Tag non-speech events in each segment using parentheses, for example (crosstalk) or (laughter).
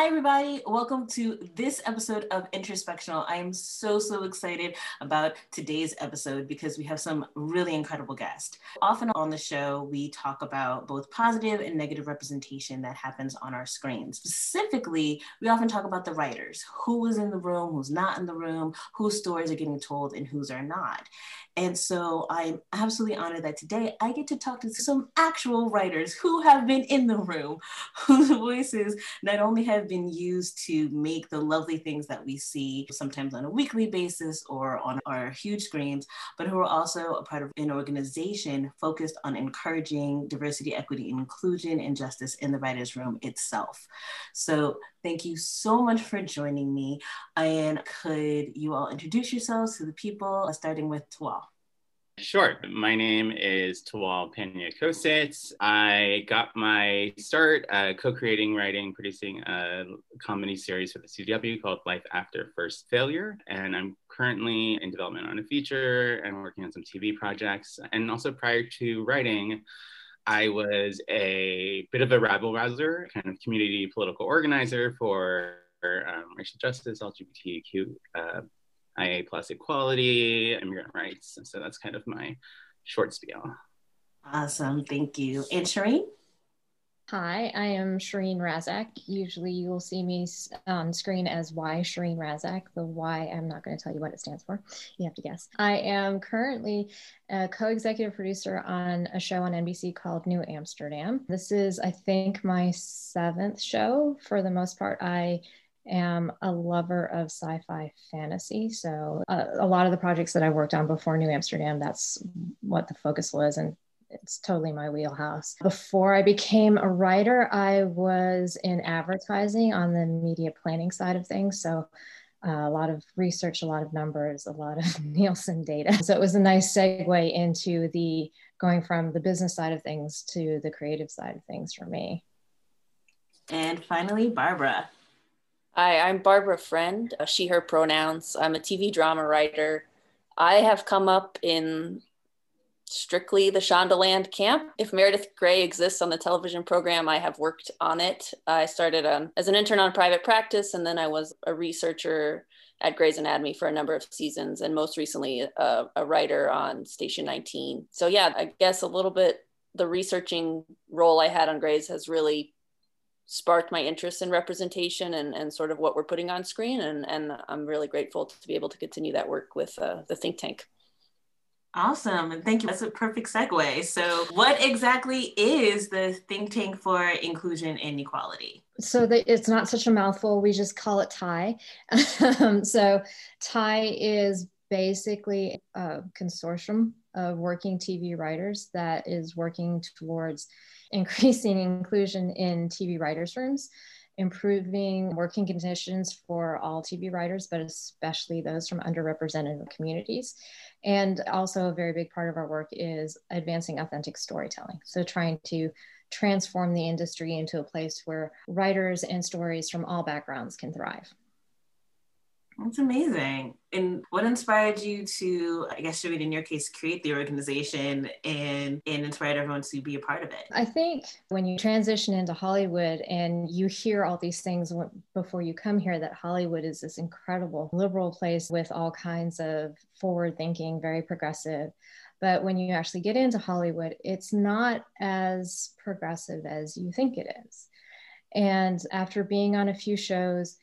Hi, everybody. Welcome to this episode of Introspectional. I am so, so excited about today's episode because we have some really incredible guests. Often on the show, we talk about both positive and negative representation that happens on our screen. Specifically, we often talk about the writers who is in the room, who's not in the room, whose stories are getting told, and whose are not. And so I'm absolutely honored that today I get to talk to some actual writers who have been in the room, (laughs) whose voices not only have been used to make the lovely things that we see sometimes on a weekly basis or on our huge screens, but who are also a part of an organization focused on encouraging diversity, equity, inclusion, and justice in the writer's room itself. So thank you so much for joining me. And could you all introduce yourselves to the people, uh, starting with Tawal? Sure. My name is Tawal Pena Kositz. I got my start uh, co creating, writing, producing a comedy series for the CW called Life After First Failure. And I'm currently in development on a feature and working on some TV projects. And also, prior to writing, I was a bit of a rabble rouser, kind of community political organizer for um, racial justice, LGBTQ uh, IA plus equality, immigrant rights. And so that's kind of my short spiel. Awesome. Thank you. And Shireen? Hi, I am Shireen Razack. Usually you will see me on screen as Y Shireen Razack. The Y, I'm not going to tell you what it stands for. You have to guess. I am currently a co executive producer on a show on NBC called New Amsterdam. This is, I think, my seventh show. For the most part, I am a lover of sci-fi fantasy. So uh, a lot of the projects that i worked on before new amsterdam that's what the focus was and it's totally my wheelhouse. Before i became a writer i was in advertising on the media planning side of things. So uh, a lot of research a lot of numbers a lot of (laughs) nielsen data. So it was a nice segue into the going from the business side of things to the creative side of things for me. And finally barbara Hi, I'm Barbara Friend, she, her pronouns. I'm a TV drama writer. I have come up in strictly the Shondaland camp. If Meredith Grey exists on the television program, I have worked on it. I started um, as an intern on private practice, and then I was a researcher at Grey's Anatomy for a number of seasons, and most recently uh, a writer on Station 19. So, yeah, I guess a little bit the researching role I had on Grey's has really sparked my interest in representation and, and sort of what we're putting on screen. And, and I'm really grateful to be able to continue that work with uh, the think tank. Awesome. And thank you. That's a perfect segue. So, what exactly is the think tank for inclusion and equality? So, the, it's not such a mouthful. We just call it TIE. um, (laughs) so, TIE is basically a consortium of working TV writers that is working towards (laughs) increasing inclusion in TV writers' rooms, improving working conditions for all TV writers, but especially those from underrepresented communities. And also, a very big part of our work is advancing authentic storytelling. So, trying to transform the industry into a place where writers and stories from all backgrounds can thrive. That's amazing. And what inspired you to, I guess, Shavit, in your case, create the organization and, and inspired everyone to be a part of it? I think when you transition into Hollywood and you hear all these things before you come here, that Hollywood is this incredible liberal place with all kinds of forward thinking, very progressive. But when you actually get into Hollywood, it's not as progressive as you think it is. And after being on a few shows,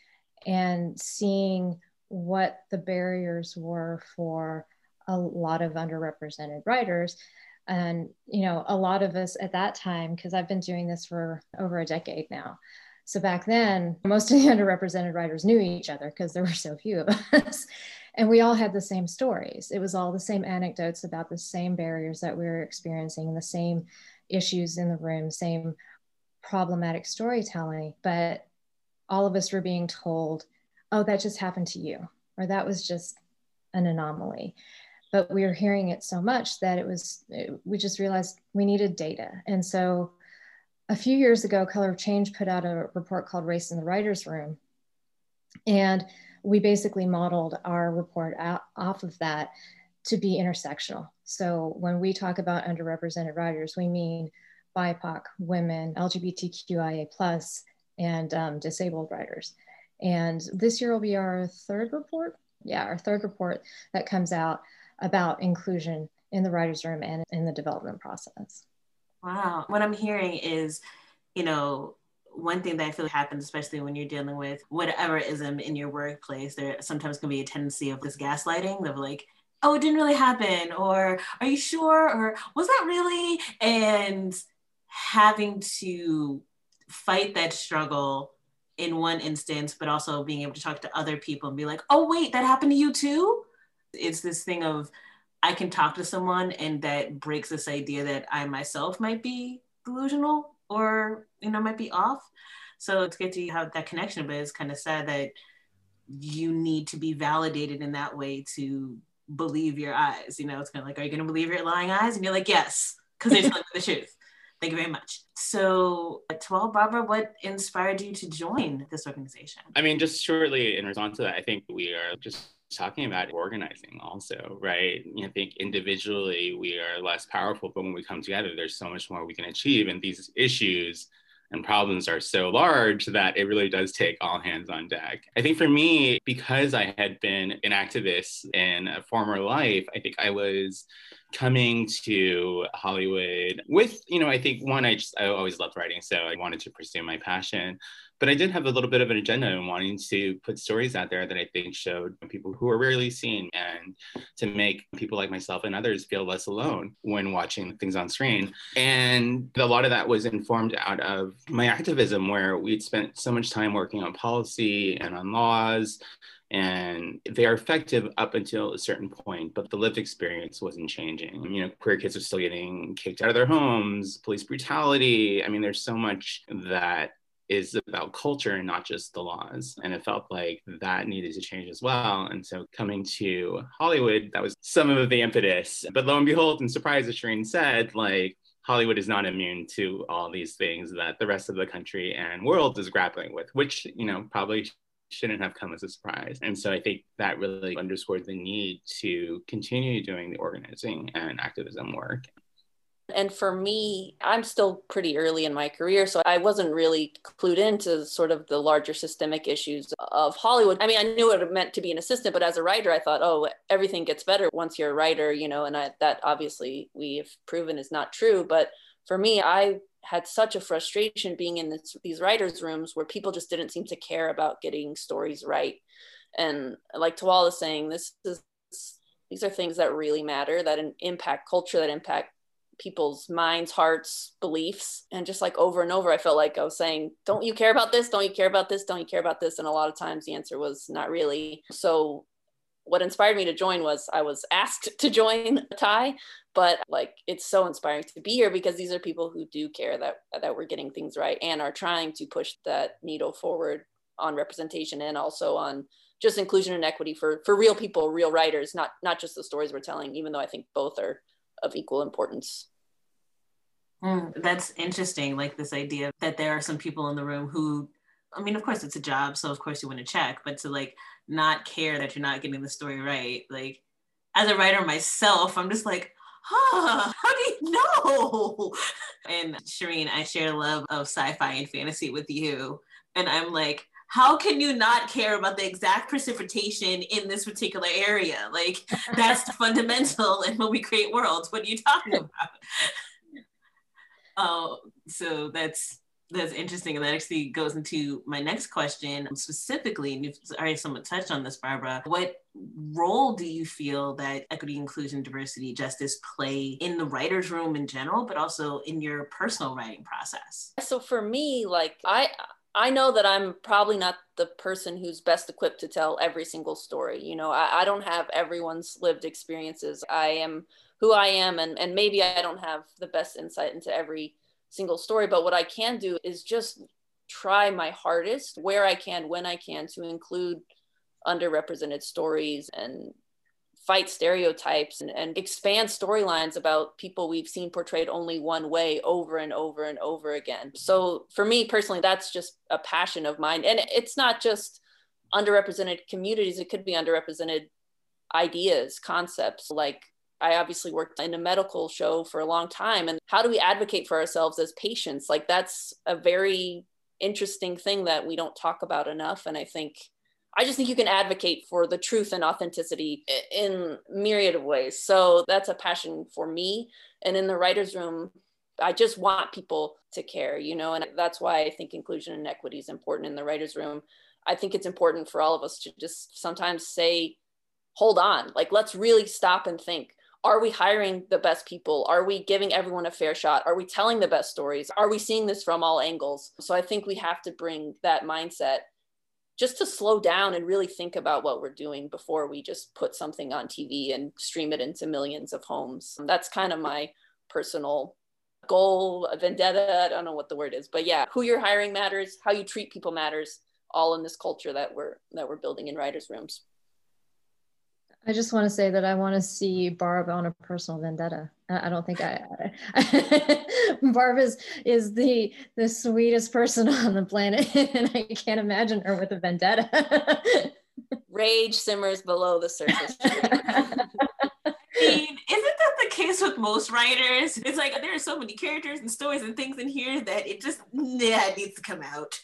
and seeing what the barriers were for a lot of underrepresented writers. And you know a lot of us at that time because i've been doing this for over a decade now. So back then most of the (laughs) underrepresented writers knew each other because there were so few of us. (laughs) And we all had the same stories. It was all the same anecdotes about the same barriers that we were experiencing the same issues in the room same problematic storytelling. But all of us were being told oh, that just happened to you, or that was just an anomaly. But we were hearing it so much that it was, it, we just realized we needed data. And so a few years ago, Color of Change put out a report called Race in the Writer's Room. And we basically modeled our report out, off of that to be intersectional. So when we talk about underrepresented writers, we mean BIPOC, women, LGBTQIA and um, disabled writers. And this year will be our third report. Yeah, our third report that comes out about inclusion in the writer's room and in the development process. Wow. What I'm hearing is, you know, one thing that I feel happens, especially when you're dealing with whatever ism in your workplace, there sometimes can be a tendency of this gaslighting of like, oh, it didn't really happen, or are you sure, or was that really? And having to fight that struggle in one instance, but also being able to talk to other people and be like, oh, wait, that happened to you too? It's this thing of I can talk to someone and that breaks this idea that I myself might be delusional or, you know, might be off. So it's good to have that connection, but it's kind of sad that you need to be validated in that way to believe your eyes. You know, it's kind of like, are you going to believe your lying eyes? And you're like, yes, because they're telling you the truth. Thank you very much. So, Tawal Barbara, what inspired you to join this organization? I mean, just shortly in response to that, I think we are just talking about organizing also right i think individually we are less powerful but when we come together there's so much more we can achieve and these issues and problems are so large that it really does take all hands on deck. I think for me, because I had been an activist in a former life, I think I was coming to Hollywood with, you know, I think one, I just, I always loved writing, so I wanted to pursue my passion. But I did have a little bit of an agenda in wanting to put stories out there that I think showed people who are rarely seen and to make people like myself and others feel less alone when watching things on screen. And a lot of that was informed out of my activism, where we'd spent so much time working on policy and on laws and they are effective up until a certain point but the lived experience wasn't changing you know queer kids are still getting kicked out of their homes police brutality i mean there's so much that is about culture and not just the laws. And it felt like that needed to change as well. And so coming to Hollywood, that was some of the impetus. But lo and behold, and surprise, as Shireen said, like Hollywood is not immune to all these things that the rest of the country and world is grappling with, which, you know, probably shouldn't have come as a surprise. And so I think that really underscored the need to continue doing the organizing and activism work. And for me, I'm still pretty early in my career, so I wasn't really clued into sort of the larger systemic issues of Hollywood. I mean, I knew what it meant to be an assistant, but as a writer, I thought, oh, everything gets better once you're a writer, you know, and I, that obviously we've proven is not true. But for me, I had such a frustration being in this, these writers' rooms where people just didn't seem to care about getting stories right. And like Tawal is saying, this is these are things that really matter, that impact culture, that impact people's minds, hearts, beliefs. And just like over and over, I felt like I was saying, Don't you care about this? Don't you care about this? Don't you care about this? And a lot of times the answer was not really. So, what inspired me to join was I was asked (laughs) to join a TIE, but like it's so inspiring to be here because these are people who do care that that we're getting things right and are trying to push that needle forward on representation and also on just inclusion and equity for for real people, real writers, not not just the stories we're telling, even though I think both are of equal importance. Mm, that's interesting. Like this idea that there are some people in the room who, I mean, of course it's a job, so of course you want to check, but to like not care that you're not getting the story right. Like as a writer myself, I'm just like, huh, how do you know? (laughs) And Shireen, I share a love of sci-fi and fantasy with you. And I'm like, how can you not care about the exact precipitation in this particular area? Like that's (laughs) fundamental in when we create worlds. What are you talking about? (laughs) Oh, so that's that's interesting. And that actually goes into my next question specifically. And you've already somewhat touched on this, Barbara. What role do you feel that equity, inclusion, diversity, justice play in the writer's room in general, but also in your personal writing process? So for me, like I I know that I'm probably not the person who's best equipped to tell every single story. You know, I, I don't have everyone's lived experiences. I am who I am, and, and maybe I don't have the best insight into every single story. But what I can do is just try my hardest where I can, when I can, to include underrepresented stories and fight stereotypes and, and expand storylines about people we've seen portrayed only one way over and over and over again. So for me personally, that's just a passion of mine. And it's not just underrepresented communities, it could be underrepresented ideas, concepts. Like I obviously worked in a medical show for a long time. And how do we advocate for ourselves as patients? Like that's a very interesting thing that we don't talk about enough. And I think I just think you can advocate for the truth and authenticity in myriad of ways. So that's a passion for me. And in the writer's room, I just want people to care, you know, and that's why I think inclusion and equity is important in the writer's room. I think it's important for all of us to just sometimes say, hold on, like let's really stop and think. Are we hiring the best people? Are we giving everyone a fair shot? Are we telling the best stories? Are we seeing this from all angles? So I think we have to bring that mindset just to slow down and really think about what we're doing before we just put something on TV and stream it into millions of homes. That's kind of my personal goal, vendetta, I don't know what the word is, but yeah, who you're hiring matters, how you treat people matters, all in this culture that we're that we're building in writers' rooms. I just want to say that I want to see Barb on a personal vendetta. I don't think I, I (laughs) Barb is is the the sweetest person (laughs) on the planet, and I can't imagine her with a vendetta. (laughs) Rage simmers below the surface. I mean, isn't that the case with most writers? It's like there are so many characters and stories and things in here that it just yeah, it needs to come out.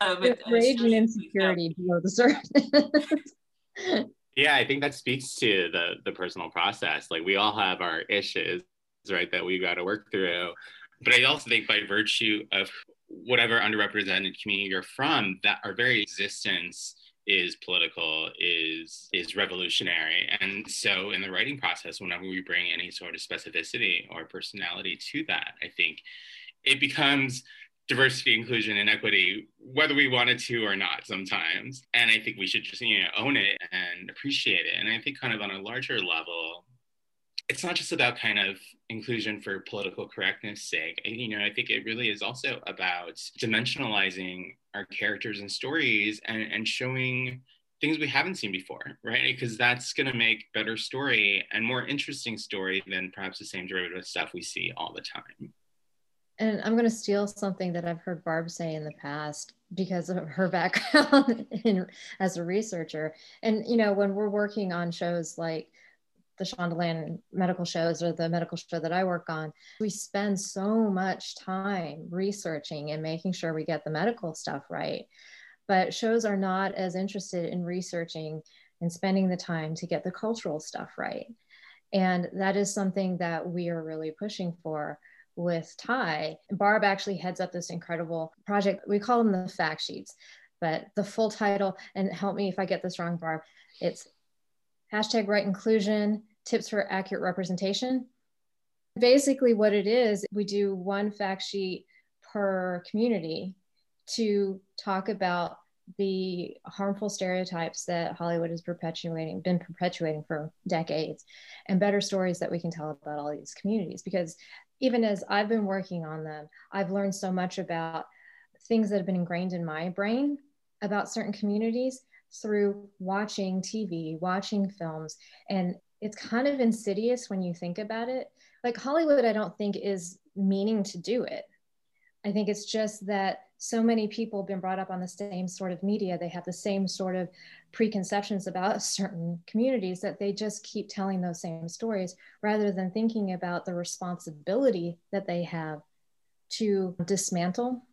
um, rage and insecurity below the surface yeah, I think that speaks to the the personal process. Like we all have our issues, right, that we got to work through. But I also think by virtue of whatever underrepresented community you're from, that our very existence is political, is is revolutionary. And so in the writing process, whenever we bring any sort of specificity or personality to that, I think it becomes diversity, inclusion, and equity, whether we wanted to or not sometimes. And I think we should just, you know, own it and appreciate it. And I think kind of on a larger level, it's not just about kind of inclusion for political correctness sake. You know, I think it really is also about dimensionalizing our characters and stories and, and showing things we haven't seen before, right? Because that's going to make better story and more interesting story than perhaps the same derivative stuff we see all the time and I'm going to steal something that I've heard Barb say in the past because of her (laughs) background in, as a researcher. And, you know, when we're working on shows like the Shondaland medical shows or the medical show that I work on, we spend so much time researching and making sure we get the medical stuff right. But shows are not as interested in researching and spending the time to get the cultural stuff right. And that is something that we are really pushing for with TIE. Barb actually heads up this incredible project. We call them the fact sheets, but the full title, and help me if I get this wrong, Barb, it's hashtag right inclusion, tips for accurate representation. Basically, what it is, we do one fact sheet per community to talk about the harmful stereotypes that Hollywood is perpetuating, been perpetuating for decades, and better stories that we can tell about all these communities. Because even as I've been working on them, I've learned so much about things that have been ingrained in my brain about certain communities through watching TV, watching films. And it's kind of insidious when you think about it. Like Hollywood, I don't think is meaning to do it. I think it's just that so many people have been brought up on the same sort of media. They have the same sort of preconceptions about (laughs) certain communities that they just keep telling those same stories rather than thinking about the responsibility that they have to dismantle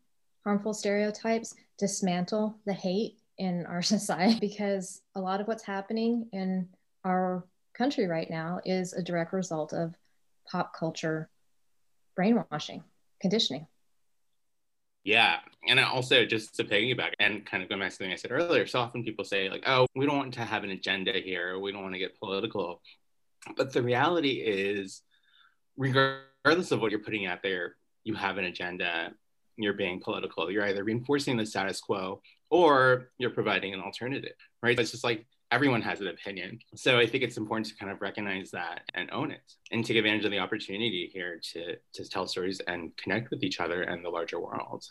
harmful stereotypes, dismantle the hate in our (laughs) society, because a lot of what's happening in our country right now is a direct result of pop culture brainwashing, conditioning. Yeah. And also just to piggyback and kind of go back to something I said earlier, so often people say, like, oh, we don't want to have an agenda here, we don't want to get political. But the reality is, regardless of what you're putting out there, you have an agenda, you're being political. You're either reinforcing the status quo or you're providing an alternative, right? It's just like everyone has an opinion. So I think it's important to kind of recognize that and own it and take advantage of the opportunity here to, to tell stories and connect with each other and the larger world.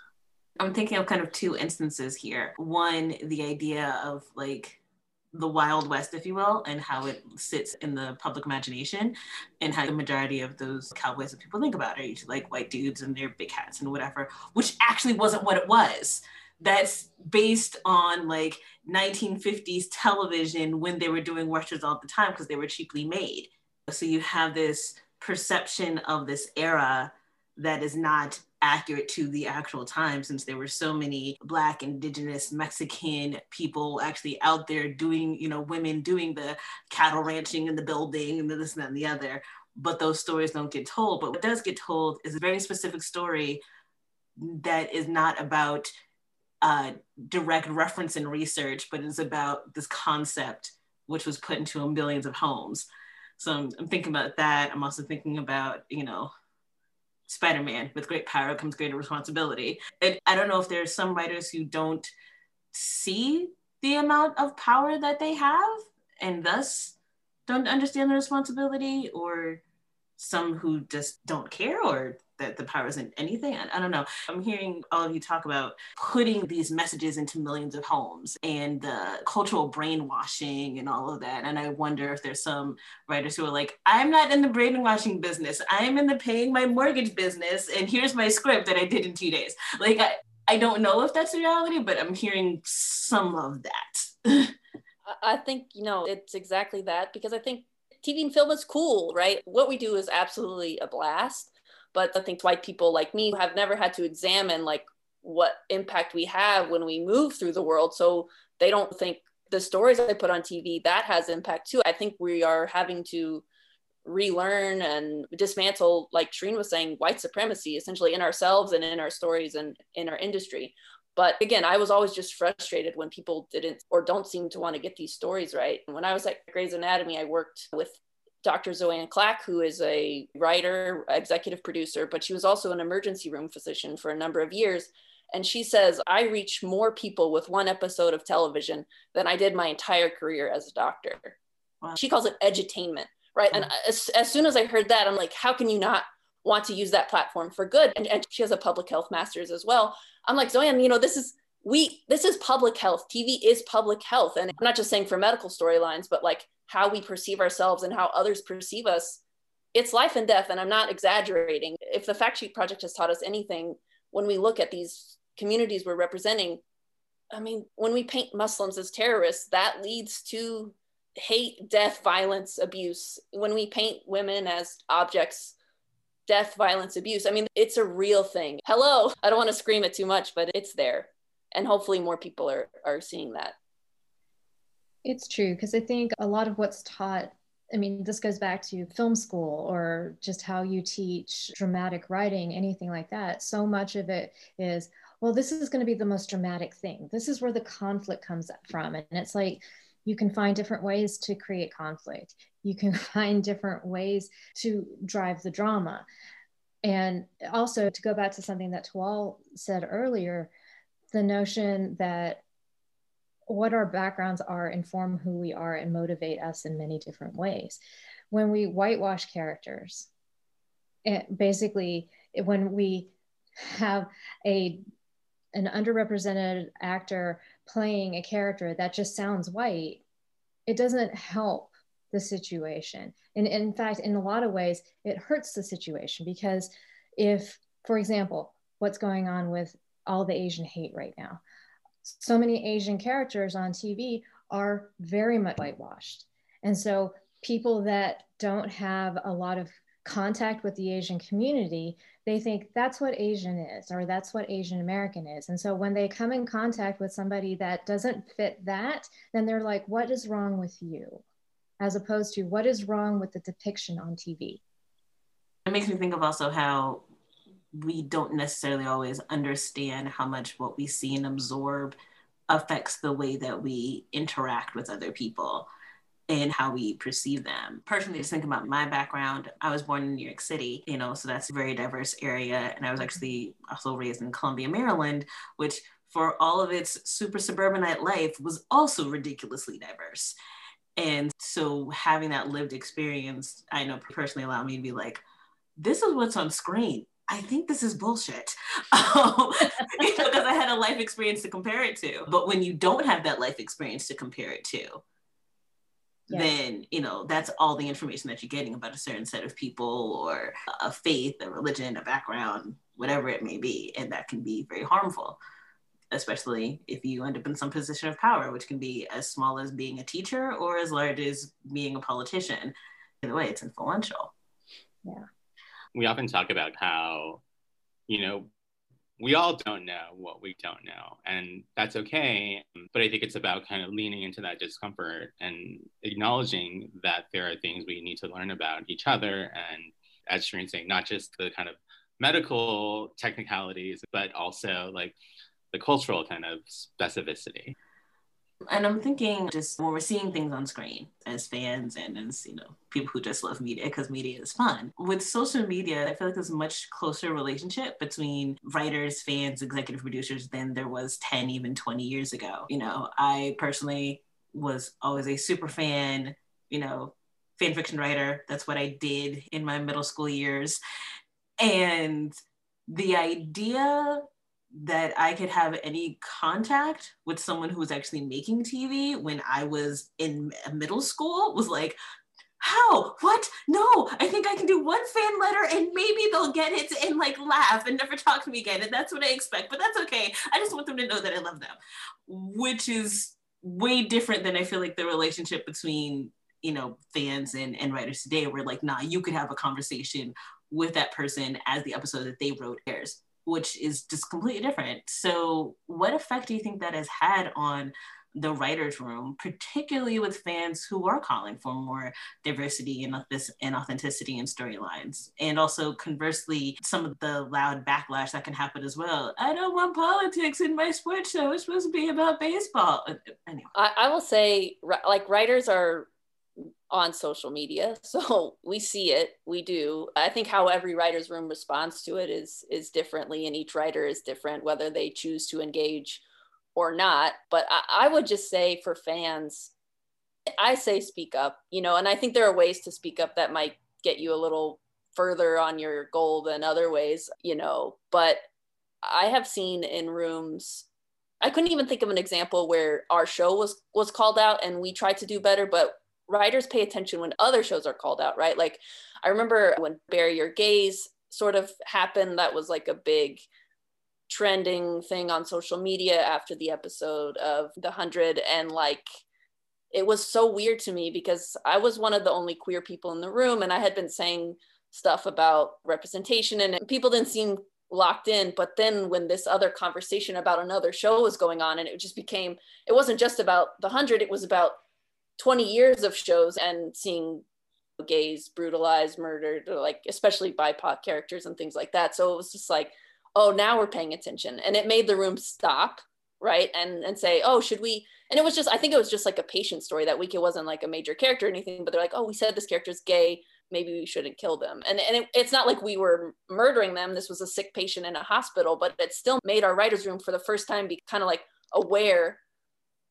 I'm thinking of kind of two instances here. One, the idea of like the Wild West, if you will, and how it sits in the public imagination, and how the majority of those cowboys that people think about are usually like white dudes and their big hats and whatever, which actually wasn't what it was that's based on like 1950s television when they were doing westerns all the time because they were cheaply made. So you have this perception of this era that is not accurate to the actual time since there were so many black indigenous mexican people actually out there doing you know women doing the cattle ranching and the building and this and that and the other but those stories don't get told but what does get told is a very specific story that is not about uh, direct reference and research but it's about this concept which was put into millions of homes. So I'm, I'm thinking about that. I'm also thinking about you know Spider-Man, with great power comes greater responsibility. And I don't know if there's some writers who don't see the amount of power that they have and thus don't understand the responsibility or some who just don't care or that the power isn't anything. I, don't know. I'm hearing all of you talk about putting these messages into millions of homes and the cultural brainwashing and all of that. And I wonder if there's some writers who are like, I'm not in the brainwashing business. I'm in the paying my mortgage business. And here's my script that I did in two days. Like, I, I don't know if that's reality, but I'm hearing some of that. (laughs) I think, you know, it's exactly that because I think TV and film is cool, right? What we do is absolutely a blast but I think white people like me have never had to examine like what impact we have when we move through the world. So they don't think the stories I put on TV that has impact too. I think we are having to relearn and dismantle, like Shireen was saying, white supremacy essentially in ourselves and in our stories and in our industry. But again, I was always just frustrated when people didn't or don't seem to want to get these stories right. When I was at Grey's Anatomy, I worked with Dr. Zoanne Clack, who is a writer, executive producer, but she was also an emergency room physician for a number of years. And she says, I reach more people with one episode of television than I did my entire career as a doctor. Wow. She calls it edutainment, right? And as, as soon as I heard that, I'm like, how can you not want to use that platform for good? And, and she has a public health master's as well. I'm like, Zoanne, you know, this is we this is public health. Tv is public health. And i'm not just saying for medical storylines but like how we perceive ourselves and how others perceive us it's life and death. And i'm not exaggerating. If the fact sheet project has taught us anything when we look at these communities we're representing i mean when we paint muslims as terrorists that leads to hate death violence abuse. When we paint women as objects death violence abuse i mean it's a real thing hello i don't want to scream it too much but it's there and hopefully more people are are seeing that it's true because i think a lot of what's taught I mean, this goes back to film school or just how you teach dramatic writing, anything like that. So much of it is, well, this is going to be the most dramatic thing. This is where the conflict comes from. And it's like, you can find different ways to create conflict. You can (laughs) find different ways to drive the drama. And also, to go back to something that Tawal said earlier, the notion that what our backgrounds are inform who we are and motivate us in many different ways. When we whitewash characters, it basically when we have a an underrepresented actor playing a character that just sounds white, it doesn't help the situation. And in fact, in a lot of ways, it hurts the situation because if, for example, what's going on with all the Asian hate right now. So many Asian characters on TV are very much whitewashed. And so people that don't have a lot of contact with the Asian community, they think that's what Asian is or that's what Asian American is. And so when they come in contact with somebody that doesn't fit that, then they're like, what is wrong with you? As opposed to what is wrong with the depiction on TV. It makes me think of also how we don't necessarily always understand how much what we see and absorb affects the way that we interact with other people and how we perceive them. Personally, just think about my background. I was born in New York City, you know, so that's a very diverse area. And I was actually also raised in Columbia, Maryland, which for all of its super suburbanite life was also ridiculously diverse. And so having that lived experience, I know personally allowed me to be like, this is what's on screen. I think this is bullshit. (laughs) Um, (laughs) because I had a life experience to compare it to. But when you don't have that life experience to compare it to, yes. then you know that's all the information that you're getting about a certain set of people or a faith, a religion, a background, whatever it may be, and that can be very harmful. Especially if you end up in some position of power, which can be as small as being a teacher or as large as being a politician. Either way, it's influential. Yeah we often talk about how you know, we all don't know what we don't know, and that's okay. But I think it's about kind of leaning into that discomfort and acknowledging that there are things we need to learn about each other. And as Shireen saying, not just the kind of medical technicalities, but also like the cultural kind of specificity. And I'm thinking just when we're seeing things on screen as fans and as, you know, people who just love media because media is fun. With social media, I feel like there's a much closer relationship between writers, fans, executive producers than there was 10, even 20 years ago. You know, I personally was always a super fan, you know, fan fiction writer. That's what I did in my middle school years. And the idea that I could have any contact with someone who was actually making TV when I was in uh, middle school was like, how? What? No, I think I can do one fan letter and maybe they'll get it and like laugh and never talk to me again. And that's what I expect, but that's okay. I just want them to know that I love them, which is way different than I feel like the relationship between, you know, fans and, and writers today, where like, nah, you could have a conversation with that person as the episode that they wrote airs which is just completely different. So, what effect do you think that has had on the writers' room, particularly with fans who are calling for more diversity and this and authenticity in storylines, and also conversely, some of the loud backlash that can happen as well. I don't want politics in my sports show. It's supposed to be about baseball. Uh, anyway, I, I will say, like writers are on social media (laughs) so we see it we do. I think how every writer's room responds to it is is differently and each writer is different whether they choose to engage or not but I, I, would just say for fans i say speak up you know and i think there are ways to speak up that might get you a little further on your goal than other ways you know but i have seen in rooms I couldn't even think of an example where our show was was called out and we tried to do better, but writers pay attention when other shows are called out, right? Like I remember when Bury Your Gays sort of happened, that was like a big trending thing on social media after the episode of The Hundred. And like it was so weird to me because I was one of the only queer people in the room and I had been saying stuff about representation and people didn't seem locked in but then when this other conversation about another show was going on and it just became it wasn't just about the 100 it was about 20 years of shows and seeing gays brutalized, murdered, or like especially BIPOC characters and things like that. So it was just like, oh, now we're paying attention. And it made the room stop, right? And and say, oh, should we? And it was just, I think it was just like a patient story that week. It wasn't like a major character or anything, but they're like, oh, we said this character's gay. Maybe we shouldn't kill them. And, and it, it's not like we were murdering them. This was a sick patient in a hospital, but it still made our writer's room for the first time be kind of like aware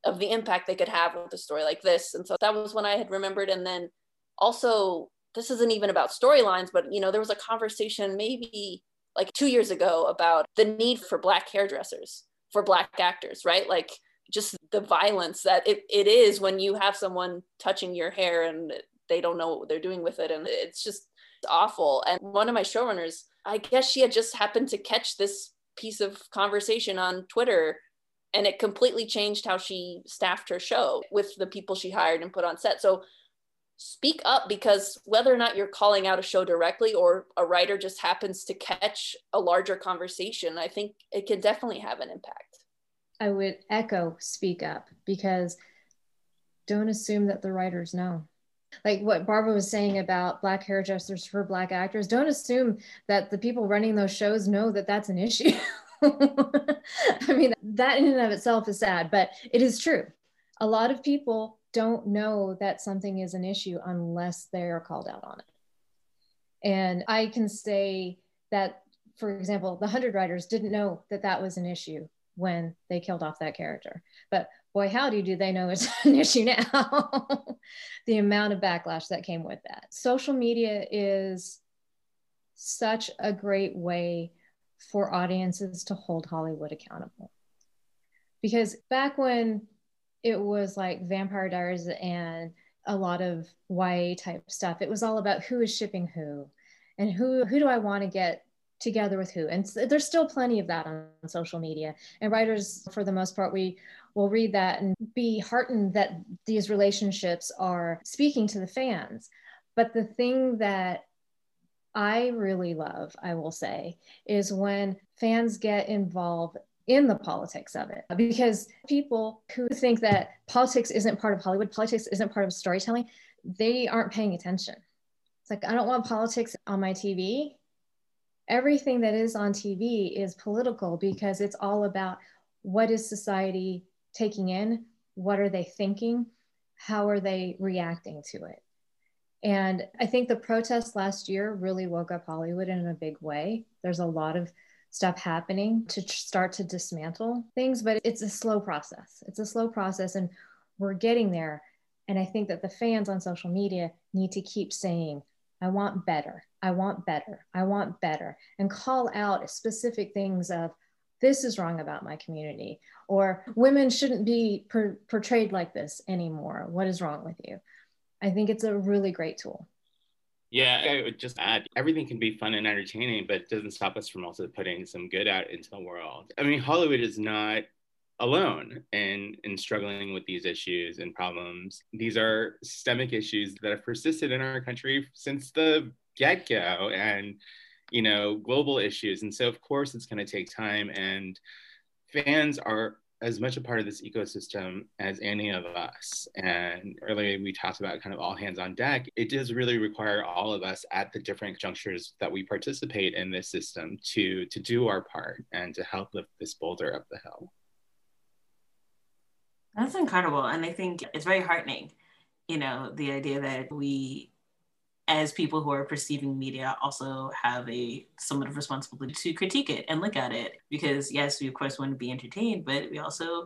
of the impact they could have with a story like this. And so that was when I had remembered. And then also, this isn't even about storylines, but you know, there was a conversation maybe like two years ago about the need for black hairdressers for black actors, right? Like just the violence that it, it is when you have someone touching your hair and they don't know what they're doing with it. And it's just awful. And one of my showrunners, I guess she had just happened to catch this piece of conversation on Twitter and it completely changed how she staffed her show with the people she hired and put on set. So speak up because whether or not you're calling out a show directly or a writer just happens to catch a larger conversation i think it can definitely have an impact. I would echo speak up because don't assume that the writers know. Like what Barbara was saying about black hairdressers for black actors, don't assume that the people running those shows know that that's an issue. (laughs) (laughs) I mean, that in and of itself is sad, but it is true. A lot of people don't know that something is an issue unless they're called out on it. And I can say that, for example, the 100 Writers didn't know that that was an issue when they killed off that character. But boy, howdy, do they know it's (laughs) an issue now? (laughs) the amount of backlash that came with that. Social media is such a great way for audiences to hold Hollywood accountable. Because back when it was like Vampire Diaries and a lot of YA type stuff, it was all about who is shipping who and who who do I want to get together with who. And there's still plenty of that on social media. And writers, for the most part, we will read that and be heartened that these relationships are speaking to the fans. But the thing that I really love, I will say, is when fans get involved in the politics of it. Because people who think that politics isn't part of Hollywood, politics isn't part of storytelling, they aren't paying attention. It's like, I don't want politics on my TV. Everything that is on TV is political because it's all about what is society taking in? What are they thinking? How are they reacting to it? And I think the protests last year really woke up Hollywood in a big way. There's a lot of stuff happening to start to dismantle things, but it's a slow process. It's a slow process, and we're getting there. And I think that the fans on social media need to keep saying, I want better. I want better. I want better. And call out specific things of, this is wrong about my community, or women shouldn't be per- portrayed like this anymore. What is wrong with you? I think it's a really great tool. Yeah, I would just add everything can be fun and entertaining, but it doesn't stop us from also putting some good out into the world. I mean, Hollywood is not alone in in struggling with these issues and problems. These are systemic issues that have persisted in our country since the get-go and you know, global issues. And so of course it's going to take time and fans are as much a part of this ecosystem as any of us. And earlier we talked about kind of all hands on deck. It does really require all of us at the different junctures that we participate in this system to to do our part and to help lift this boulder up the hill. That's incredible. And I think it's very heartening, you know, the idea that we as people who are perceiving media also have a somewhat of responsibility to critique it and look at it. Because yes we of course want to be entertained but we also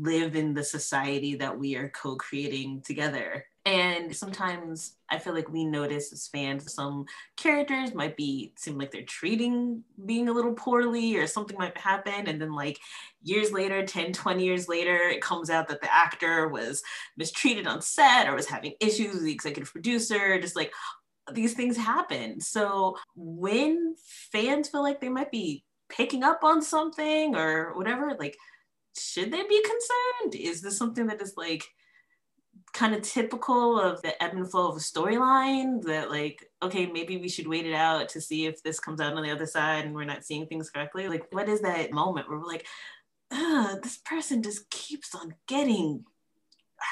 live in the society that we are co-creating together and sometimes i feel like we notice as fans some characters might be seem like they're treating being a little poorly or something might happen. And then like years later 10 20 years later it comes out that the actor was mistreated on set or was having issues with the executive producer just like these things happen. So when fans feel like they might be picking up on something or whatever like should they be concerned? Is this something that is like kind of typical of the ebb and flow of a storyline that like okay maybe we should wait it out to see if this comes out on the other side and we're not seeing things correctly? Like what is that moment where we're like this person just keeps on getting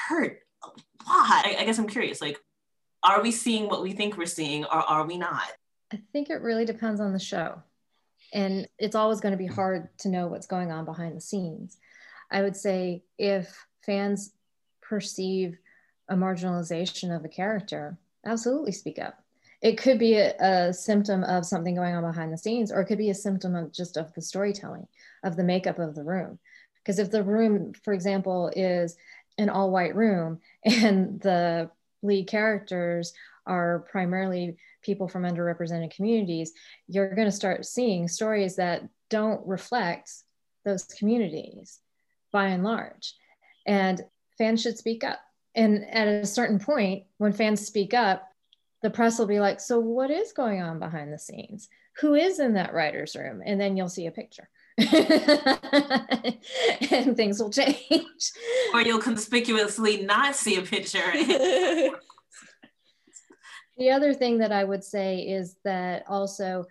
hurt a lot. I, I guess i'm curious like are we seeing what we think we're seeing or are we not? I think it really depends on the show. And it's always going to be mm-hmm. hard to know what's going on behind the scenes. I would say if fans perceive a marginalization of a character, absolutely speak up. It could be a, a, symptom of something going on behind the scenes, or it could be a symptom of just of the storytelling, of the makeup of the room. Because if the room, for example, is an all white room (laughs) and the lead characters are primarily people from underrepresented communities, you're going to start seeing stories that don't reflect those communities by and large. And fans should speak up and at a certain point, when fans speak up, the press will be like, So, what is going on behind the scenes? Who is in that writer's room? And then you'll see a picture. (laughs) and things will change. Or you'll conspicuously not see a picture. (laughs) the other thing that I would say is that also,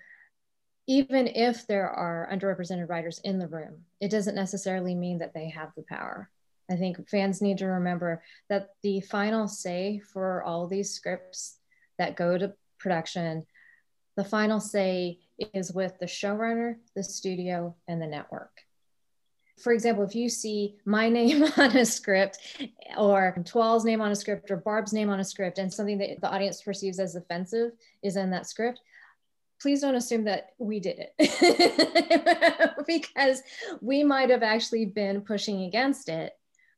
even if there are underrepresented writers in the room, it doesn't necessarily mean that they have the power. I think fans need to remember that the final say for all these scripts that go to production, the final say is with the showrunner, the studio, and the network. For example, if you see my (laughs) name on a script or Tawal's name on a script or Barb's name on a script and something that the audience perceives as offensive is in that script, please don't assume that we did it (laughs) because we might have actually been pushing against it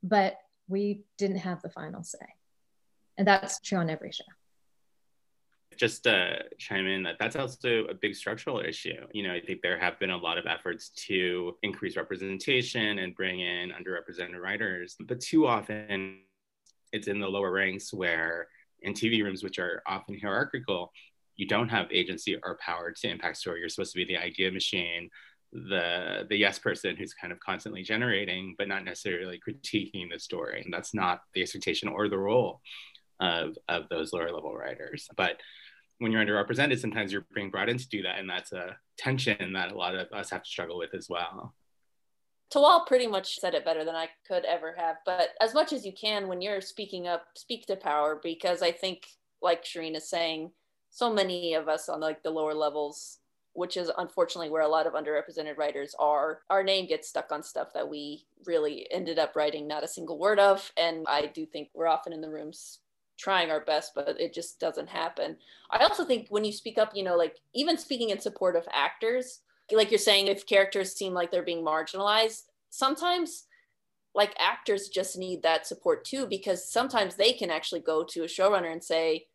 but we didn't have the final say. And that's true on every show. Just to chime in that that's also a big structural issue. You know, I think there have been a lot of efforts to increase representation and bring in underrepresented writers, but too often it's in the lower ranks where in TV rooms, which are often hierarchical, you don't have agency or power to impact story. You're supposed to be the idea machine the the yes person who's kind of constantly generating but not necessarily critiquing the story and that's not the expectation or the role of of those lower level writers but when you're underrepresented, sometimes you're being brought in to do that. And that's a tension that a lot of us have to struggle with as well. Tawal pretty much said it better than I could ever have. But as much as you can, when you're speaking up, speak to power, because I think, like Shireen is saying, so many of us on like the lower levels, which is unfortunately where a lot of underrepresented writers are, our name gets stuck on stuff that we really ended up writing not a single word of. And I do think we're often in the rooms trying our best, but it just doesn't happen. I also think when you speak up, you know, like even speaking in support of actors, like you're saying, if characters seem like they're being marginalized, sometimes like actors just need that support too, because sometimes they can actually go to a showrunner and say,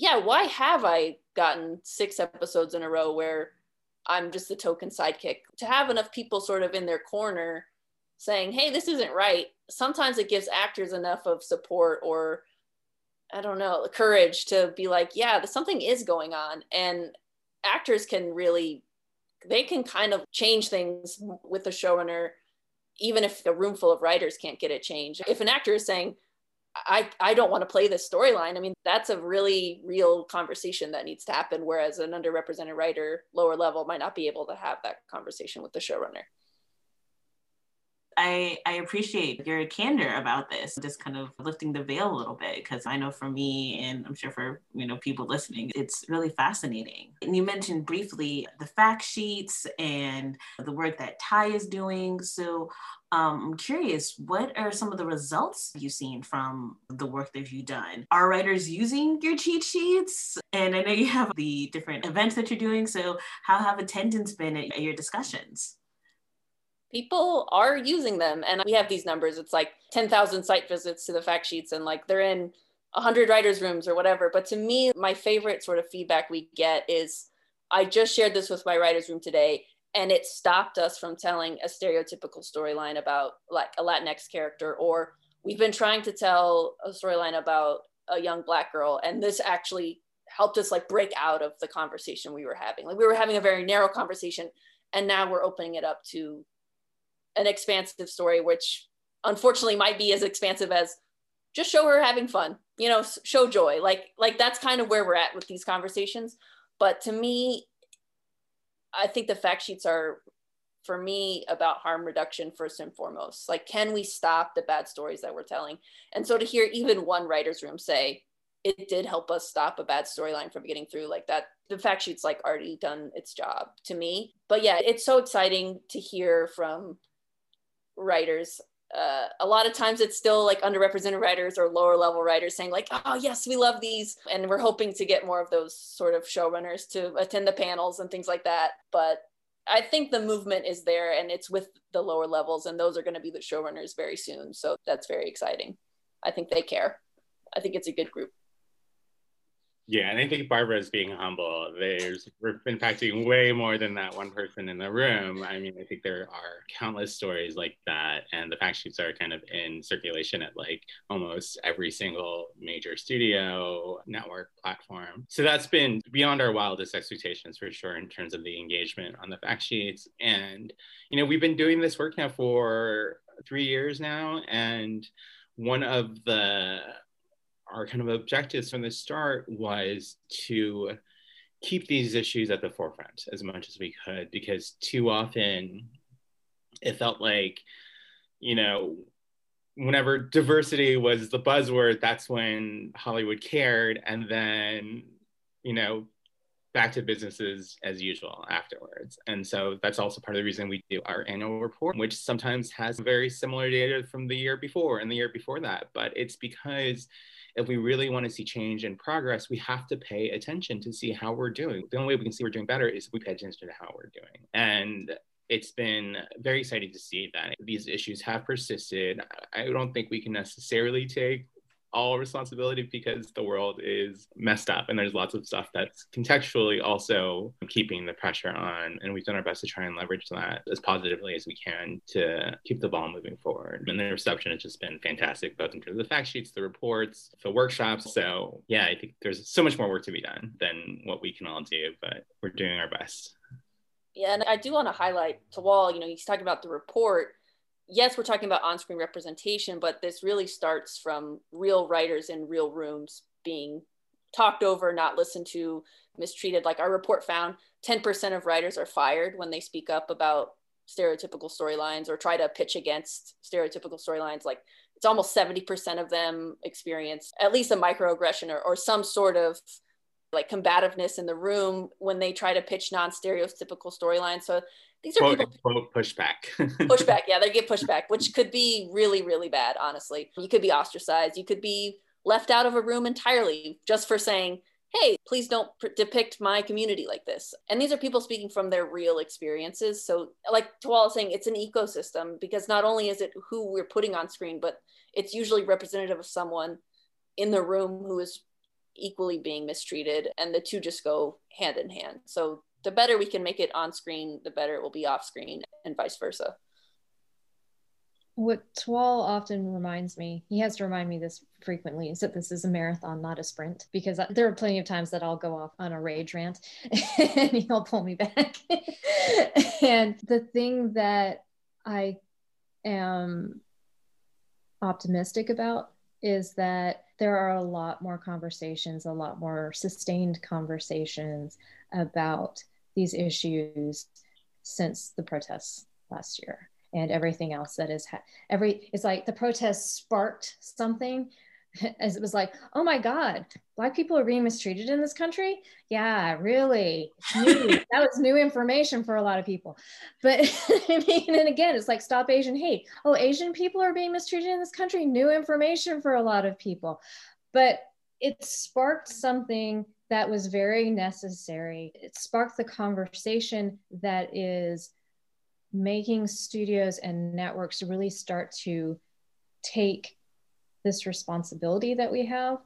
yeah, why have I gotten six episodes in a row where I'm just the token sidekick? To have enough people sort of in their corner saying, hey, this isn't right, sometimes it gives actors enough of support or I don't know, courage to be like, yeah, something is going on. And actors can really, they can kind of change things with the showrunner, even if a room full of writers can't get it changed. If an actor is saying, I, I don't want to play this storyline. I mean, that's a really real conversation that needs to happen. Whereas an underrepresented writer, lower level, might not be able to have that conversation with the showrunner. I, I appreciate your candor about this, just kind of lifting the veil a little bit, because I know for me, and I'm sure for you know people listening, it's really fascinating. And you mentioned briefly the fact sheets and the work that TIE is doing. So um, I'm curious, what are some of the results you've seen from the work that you've done? Are writers using your cheat sheets? And I know you have the different events that you're doing. So how have attendance been at your discussions? people are using them and we have these numbers it's like 10,000 site visits to the fact sheets and like they're in 100 writers rooms or whatever but to me my favorite sort of feedback we get is i just shared this with my writers room today and it stopped us from telling a stereotypical storyline about like a latinx character or we've been trying to tell a storyline about a young black girl and this actually helped us like break out of the conversation we were having like we were having a very narrow conversation and now we're opening it up to an expansive story, which unfortunately might be as expansive as just show her having fun, you know, show joy. Like, like that's kind of where we're at with these conversations. But to me, I think the fact sheets are for me about harm reduction first and foremost. Like, can we stop the bad stories that we're telling? And so to hear even one writer's room say, it did help us stop a bad storyline from getting through like that the fact sheet's like already done its job to me but yeah it's so exciting to hear from writers uh, a lot of times it's still like underrepresented writers or lower level writers saying like oh yes we love these and we're hoping to get more of those sort of showrunners to attend the panels and things like that but i think the movement is there and it's with the lower levels and those are going to be the showrunners very soon so that's very exciting. I think they care. I think it's a good group yeah, and I think Barbara is being humble. There's we're impacting way more than that one person in the room. I mean, I think there are countless stories like that, and the fact sheets are kind of in circulation at like almost every single major studio network platform. So that's been beyond our wildest expectations for sure in terms of the engagement on the fact sheets. And you know, we've been doing this work now for three years now, and one of the our kind of objectives from the start was to keep these issues at the forefront as much as we could because too often it felt like you know whenever diversity was the buzzword that's when hollywood cared and then you know back to businesses as usual afterwards. And so that's also part of the reason we do our annual report which sometimes has very similar data from the year before and the year before that but it's because if we really want to see change and progress, we have to pay attention to see how we're doing. The only way we can see we're doing better is if we pay attention to how we're doing. And it's been very exciting to see that these issues have persisted. I don't think we can necessarily take all responsibility because the world is messed up and there's lots of stuff that's contextually also keeping the pressure on. And we've done our best to try and leverage that as positively as we can to keep the ball moving forward. And the reception has just been fantastic both in terms of the fact sheets the reports the workshops. So yeah i think there's so much more work to be done than what we can all do but we're doing our best. Yeah and i do want to highlight Tawal you know he's talking about the report yes, we're talking about on-screen representation, but this really starts from real writers in real rooms being talked over, not listened to, mistreated. Like our report found 10% of writers are fired when they speak up about stereotypical storylines or try to pitch against stereotypical storylines. Like it's almost 70% of them experience at least a microaggression or, or some sort of like combativeness in the room when they try to pitch non-stereotypical storylines. So these are quote, people quote pushback. (laughs) pushback, yeah, they get pushback, which could be really, really bad, honestly. You could be ostracized, you could be left out of a room entirely just for saying, hey, please don't pr- depict my community like this. And these are people speaking from their real experiences. So, like Tawal is saying, it's an ecosystem because not only is it who we're putting on screen, but it's usually representative of someone in the room who is equally being mistreated. And the two just go hand in hand. So, the better we can make it on screen, the better it will be off screen, and vice versa what Tawal often reminds me, he has to remind me this frequently, is that this is a marathon, not a sprint. Because there are plenty of times that I'll go off on a rage rant (laughs) and he'll pull me back. (laughs) and the thing that I am optimistic about is that there are a lot more conversations, a lot more sustained conversations about these issues since the protests last year and everything else that is ha- every it's like the protests sparked something as it was like oh my god black people are being mistreated in this country? Yeah really. (laughs) That was new information for a lot of people. But (laughs) i mean and again it's like stop asian hate. Oh asian people are being mistreated in this country? New information for a lot of people. But it sparked something that was very necessary. It sparked the conversation that is making studios and networks really start to take this responsibility that we have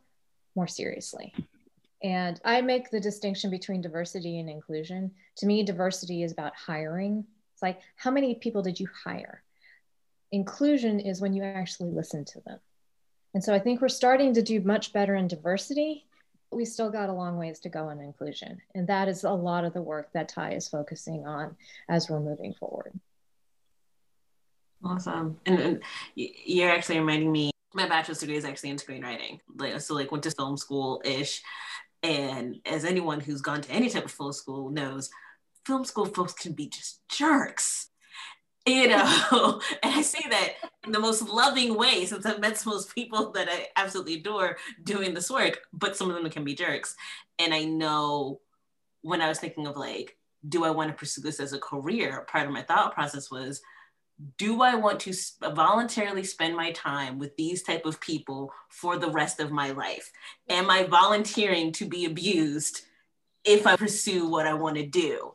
more seriously. And I make the distinction between diversity and inclusion. To me, diversity is about hiring. It's like, how many people did you hire? Inclusion is when you actually listen to them. And so I think we're starting to do much better in diversity. We still got a long ways to go in inclusion. And that is a lot of the work that TIE is focusing on as we're moving forward. Awesome. And, and you're actually reminding me, my bachelor's degree is actually in screenwriting. Like, so like went to film school ish. And as anyone who's gone to any type of film school knows, film school folks can be just jerks. You know, (laughs) and I say that in the most loving way since I've met most people that I absolutely adore doing this work, but some of them can be jerks. And I know when I was thinking of like, do I want to pursue this as a career? Part of my thought process was, do I want to voluntarily spend my time with these type of people for the rest of my life? Am I volunteering to be abused if I pursue what I want to do?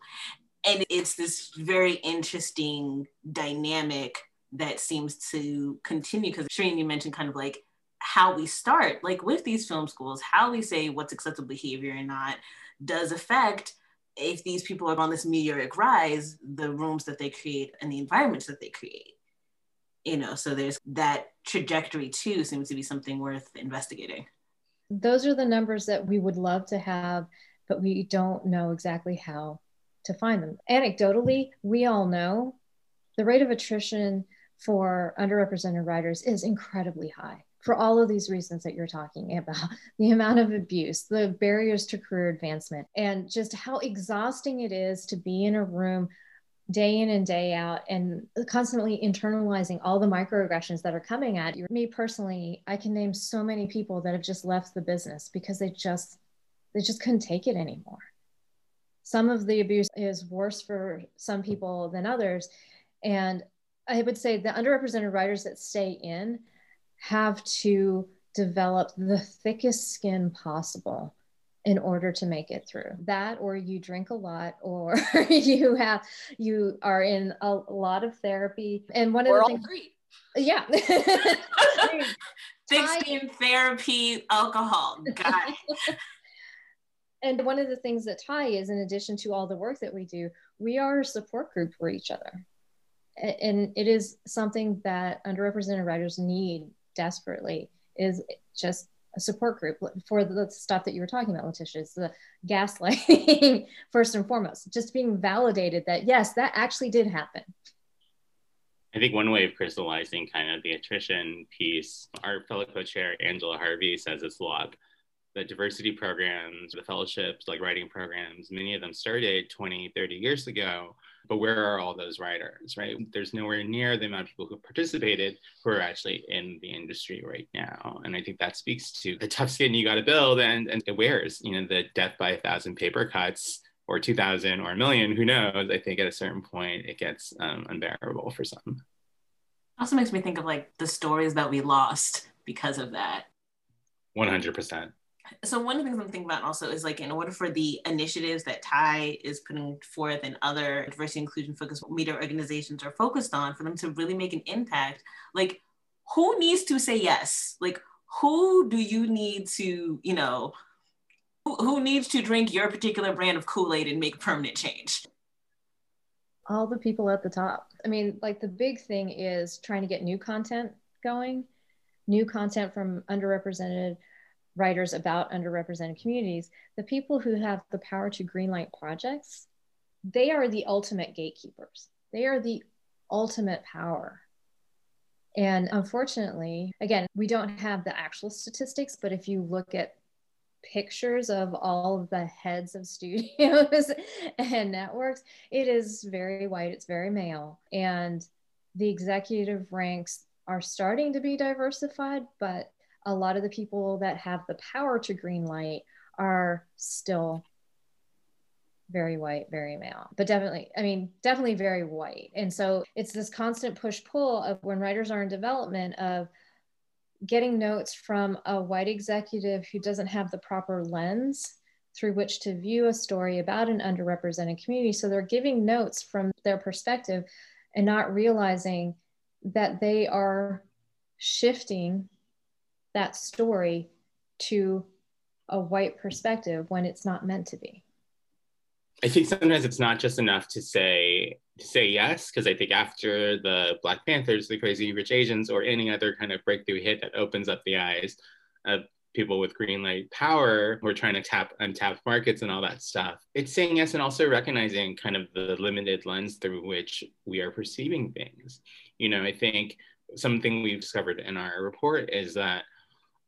And it's this very interesting dynamic that seems to continue because Shireen, you mentioned kind of like how we start, like with these film schools, how we say what's acceptable behavior and not does affect if these people are on this meteoric rise, the rooms that they create and the environments that they create. You know, so there's that trajectory too seems to be something worth investigating. Those are the numbers that we would love to have, but we don't know exactly how to find them. Anecdotally, we all know the rate of attrition for underrepresented writers is incredibly high for all of these reasons that you're talking (laughs) about the amount of abuse, the barriers to career advancement, and just how exhausting it is to be in a room day in and day out and constantly internalizing all the microaggressions that are coming at you. Me personally, I can name so many people that have just left the business because they just they just couldn't take it anymore. Some of the abuse is worse for some people than others. And I would say the underrepresented writers that stay in have to develop the thickest skin possible in order to make it through. That or you drink a lot or (laughs) you have you are in a, lot of therapy. And one of We're the things three. yeah. (laughs) Thick skin therapy alcohol. Got it. (laughs) And one of the things that TIE is, in addition to all the work that we do, we are a support group for each other. And it is something that underrepresented writers need desperately is just a support group for the stuff that you were talking about, Letitia. It's the gaslighting, (laughs) first and foremost, just being validated that, yes, that actually did happen. I think one way of crystallizing kind of the attrition piece, our fellow co chair, Angela Harvey, says it's a lot the diversity programs, the fellowships, like writing programs, many of them started 20, 30 years ago. But where are all those writers, right? There's nowhere near the amount of people who participated who are actually in the industry right now. And I think that speaks to the tough skin you got to build and, and it wears, you know, the death by a thousand paper cuts or 2000 or a million, who knows? I think at a certain point it gets um, unbearable for some. Also makes me think of like the stories that we lost because of that. 100% so one of the things I'm thinking about also is like in order for the initiatives that TIE is putting forth and other diversity inclusion focused media organizations are focused on for them to really make an impact, like who needs to say yes? Like who do you need to, you know, who, who needs to drink your particular brand of Kool-Aid and make permanent change? All the people at the top. I mean, like the big thing is trying to get new content going, new content from underrepresented writers about underrepresented communities, the people who have the power to greenlight projects, they are the ultimate gatekeepers. They are the ultimate power. And unfortunately, again, we don't have the actual statistics, but if you look at pictures of all of the heads of (laughs) studios and networks, it is very white, it's very male. And the executive ranks are starting to be diversified, but a lot of the people that have the power to green light are still very white, very male, but definitely, I mean, definitely very white. And so it's this constant push pull of when writers are in development of getting notes from a white executive who doesn't have the proper lens through which to view a story about an underrepresented community. So they're giving notes from their perspective and not realizing that they are shifting that story to a white perspective when it's not meant to be. I think sometimes it's not just enough to say to say yes, because I think after the Black Panthers, the Crazy Rich Asians, or any other kind of breakthrough hit that opens up the eyes of people with green light power who are trying to tap untapped markets and all that stuff. It's saying yes and also recognizing kind of the limited lens through which we are perceiving things. You know, I think something we've discovered in our report is that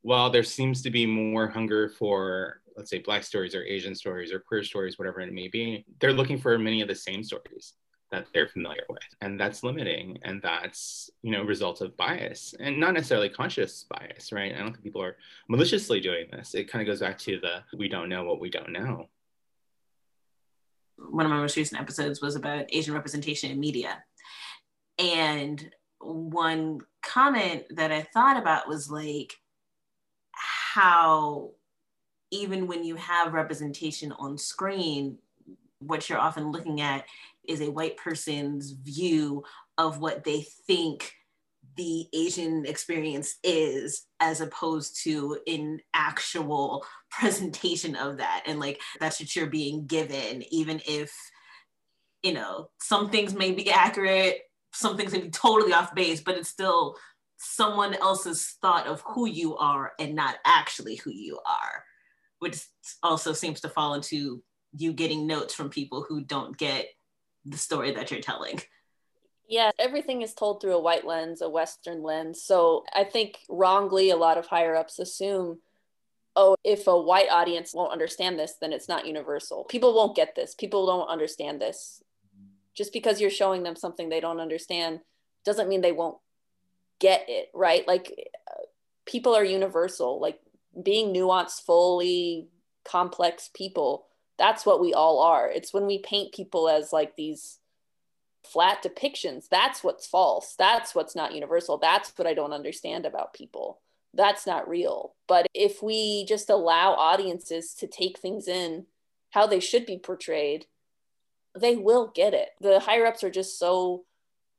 while there seems to be more hunger for let's say black stories or asian stories or queer stories whatever it may be they're looking for many of the same stories that they're familiar with. And that's limiting and that's you know result of bias and not necessarily conscious bias right? I don't think people are maliciously doing this. It kind of goes back to the we don't know what we don't know. One of my most recent episodes was about asian representation in media. And one comment that i thought about was like how even when you have representation on screen, what you're often looking at is a white person's view of what they think the Asian experience is, as opposed to an actual (laughs) presentation of that. And like that's what you're being given, even if, you know, some things may be accurate, some things may be totally off base, but it's still someone else's thought of who you are and not actually who you are, which also seems to fall into you getting notes from people who don't get the story that you're telling. Yeah, everything is told through a white lens, a Western lens. So I think wrongly, a lot of higher ups assume, oh, if a white audience won't understand this, then it's not universal. People won't get this. People don't understand this. Just because you're showing them something they don't understand doesn't mean they won't get it right? Like people are universal. Like being nuanced fully complex people that's what we all are. It's when we paint people as like these flat depictions that's what's false. That's what's not universal. That's what i don't understand about people. That's not real. But if we just allow audiences to take things in how they should be portrayed they will get it. The higher ups are just so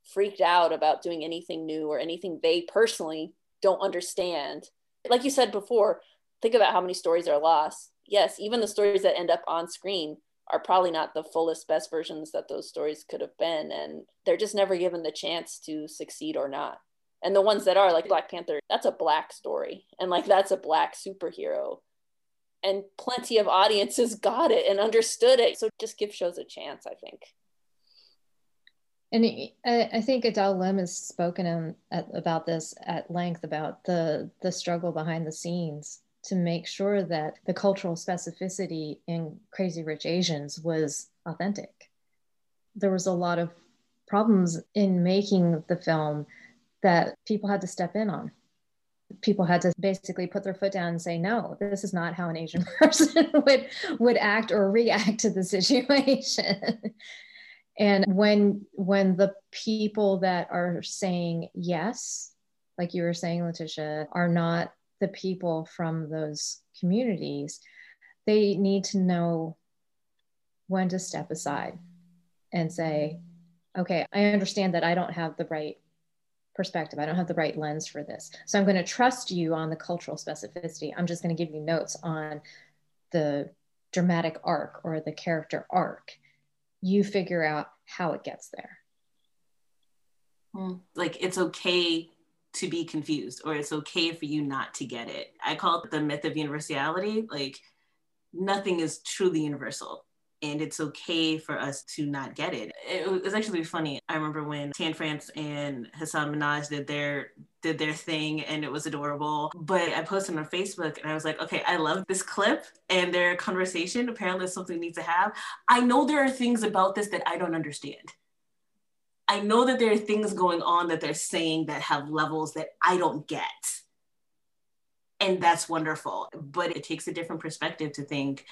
freaked out about doing anything new or anything they personally don't understand. Like you said before, think about how many stories are lost. Yes, even the stories that end up on screen are probably not the fullest, best versions that those stories could have been. And they're just never given the chance to succeed or not. And the ones that are, like Black Panther, that's a black story. And like that's a black superhero. And plenty of audiences (laughs) got it and understood it. So just give shows a chance, I think. And I think Adele Lim has spoken at, about this at length about the the struggle behind the scenes to make sure that the cultural specificity in Crazy Rich Asians was authentic. There was a lot of problems in making the film that people had to step in on. People had to basically put their foot down and say, no, this is not how an Asian (laughs) person would, would act or react to the situation. (laughs) and when when the people that are saying yes, like you were saying, Letitia, are not the people from those communities, they need to know when to step aside and say, okay, I understand that I don't have the right perspective. I don't have the right lens for this. So I'm going to trust you on the cultural specificity. I'm just going to give you notes on the dramatic arc or the character arc. You figure out how it gets there. Hmm. Like it's okay to be confused or it's okay for you not to get it. I call it the myth of universality. Like nothing is truly universal and it's okay for us to not get it. It was actually funny. I remember when Tan France and Hasan Minhaj did their did their thing and it was adorable. But I posted on Facebook and I was like, okay, I love this clip and their conversation. Apparently something we need to have. I know there are things about this that I don't understand. I know that there are things going on that they're saying that have levels that I don't get. And that's wonderful. But it takes a different perspective to think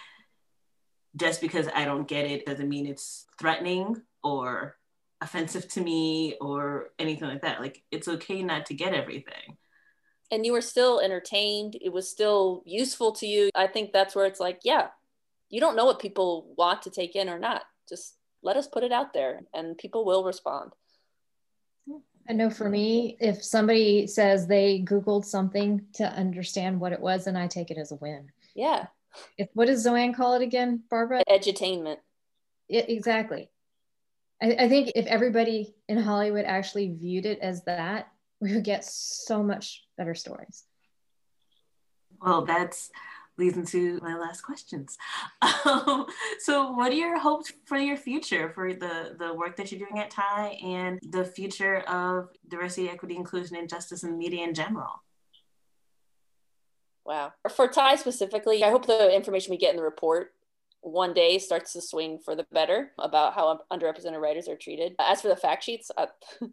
just because I don't get it doesn't mean it's threatening or offensive to me or anything like that. Like it's okay not to get everything. And you were still entertained. It was still useful to you. I think that's where it's like, yeah, you don't know what people want to take in or not. Just let us put it out there and people will respond. I know for me, if somebody says they Googled something to understand what it was, and I take it as a win. Yeah. If, what does Zoanne call it again, Barbara? Edutainment. It, exactly. I, I think if everybody in Hollywood actually viewed it as that, we would get so much better stories. Well, that's leads into my last questions. Um, (laughs) so, what are your hopes for your future, for the the work that you're doing at TIE, and the future of diversity, equity, inclusion, and justice in media in general? Wow. For TIE specifically, I hope the information we get in the report one day starts to swing for the better about how underrepresented writers are treated. As for the fact sheets, uh, (laughs)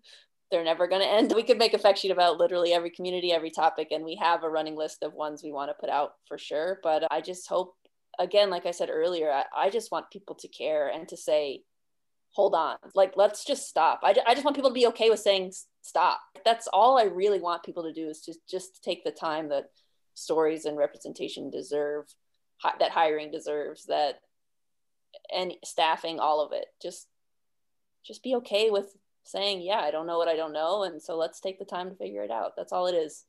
they're never going to end. We could make a fact sheet about literally every community, every topic, and we have a running list of ones we want to put out for sure. But I just hope, again, like I said earlier, I, I just want people to care and to say, hold on, like, let's just stop. I, I just want people to be okay with saying stop. That's all I really want people to do is just, just take the time that stories and representation deserve, that hiring deserves, that and staffing, all of it. Just, just be okay with saying, yeah, I don't know what I don't know. And so let's take the time to figure it out. That's all it is.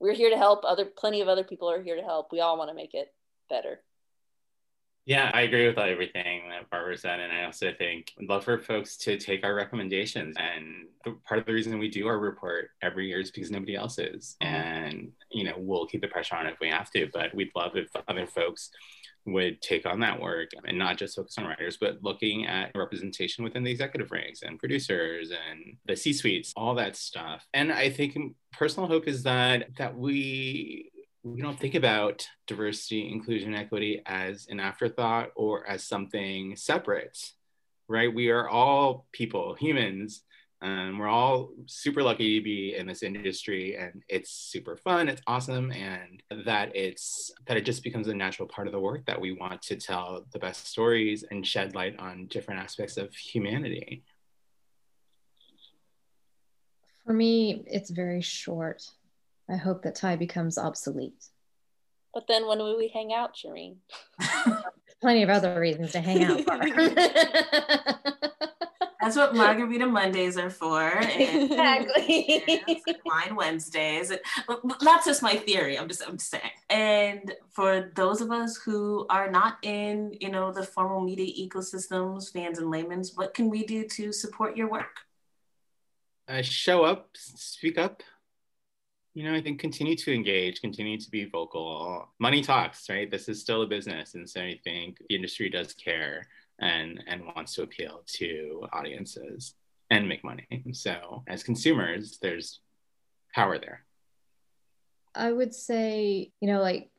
We're here to help. Other plenty of other people are here to help. We all want to make it better. Yeah, I agree with everything that Barbara said. And I also think I'd love for folks to take our recommendations. And part of the reason we do our report every year is because nobody else is. Mm-hmm. And, you know, we'll keep the pressure on if we have to, but we'd love if other folks would take on that work and not just focus on writers, but looking at representation within the executive ranks and producers and the C suites, all that stuff. And I think personal hope is that that we we don't think about diversity, inclusion, equity as an afterthought or as something separate, right? We are all people, humans, um, we're all super lucky to be in this industry and it's super fun, it's awesome, and that it's that it just becomes a natural part of the work that we want to tell the best stories and shed light on different aspects of humanity. For me, it's very short. I hope that TIE becomes obsolete. But then when will we hang out, Shireen? (laughs) Plenty of other reasons to hang out. (laughs) That's what Margarita Mondays are for. And, exactly. And wine Wednesdays. That's just my theory. I'm just I'm just saying. And for those of us who are not in, you know, the formal media ecosystems, fans and laymen's, what can we do to support your work? Uh, show up, speak up. You know, I think continue to engage, continue to be vocal. Money talks, right? This is still a business. And so I think the industry does care and and wants to appeal to audiences and make money. So as consumers, there's power there. I would say, you know, like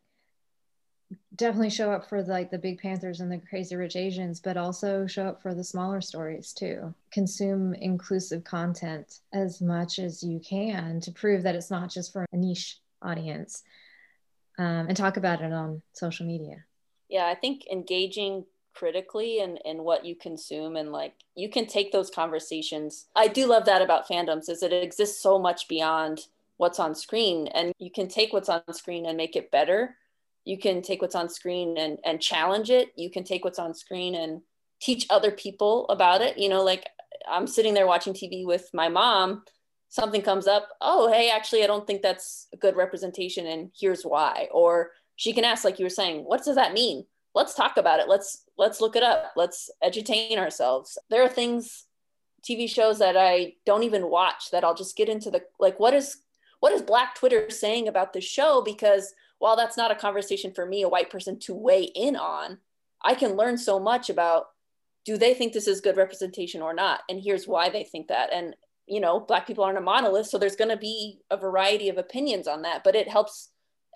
definitely show up for like the big panthers and the crazy rich asians but also show up for the smaller stories too. Consume inclusive content as much as you can to prove that it's not just for a niche audience um, and talk about it on social media. Yeah i think engaging critically and in, in what you consume and like you can take those conversations. I do love that about fandoms is it exists so much beyond what's on screen and you can take what's on screen and make it better you can take what's on screen and and challenge it. You can take what's on screen and teach other people about it. You know like i'm sitting there watching tv with my mom. Something comes up oh hey actually i don't think that's a good representation and here's why. Or she can ask like you were saying what does that mean? Let's talk about it. Let's let's look it up. Let's edutain ourselves. There are things tv shows that i don't even watch that i'll just get into the like what is what is black twitter saying about the show? Because while that's not a conversation for me, a white person, to weigh in on, I can learn so much about do they think this is good representation or not? And here's why they think that. And, you know, Black people aren't a monolith. So there's going to be a variety of opinions on that, but it helps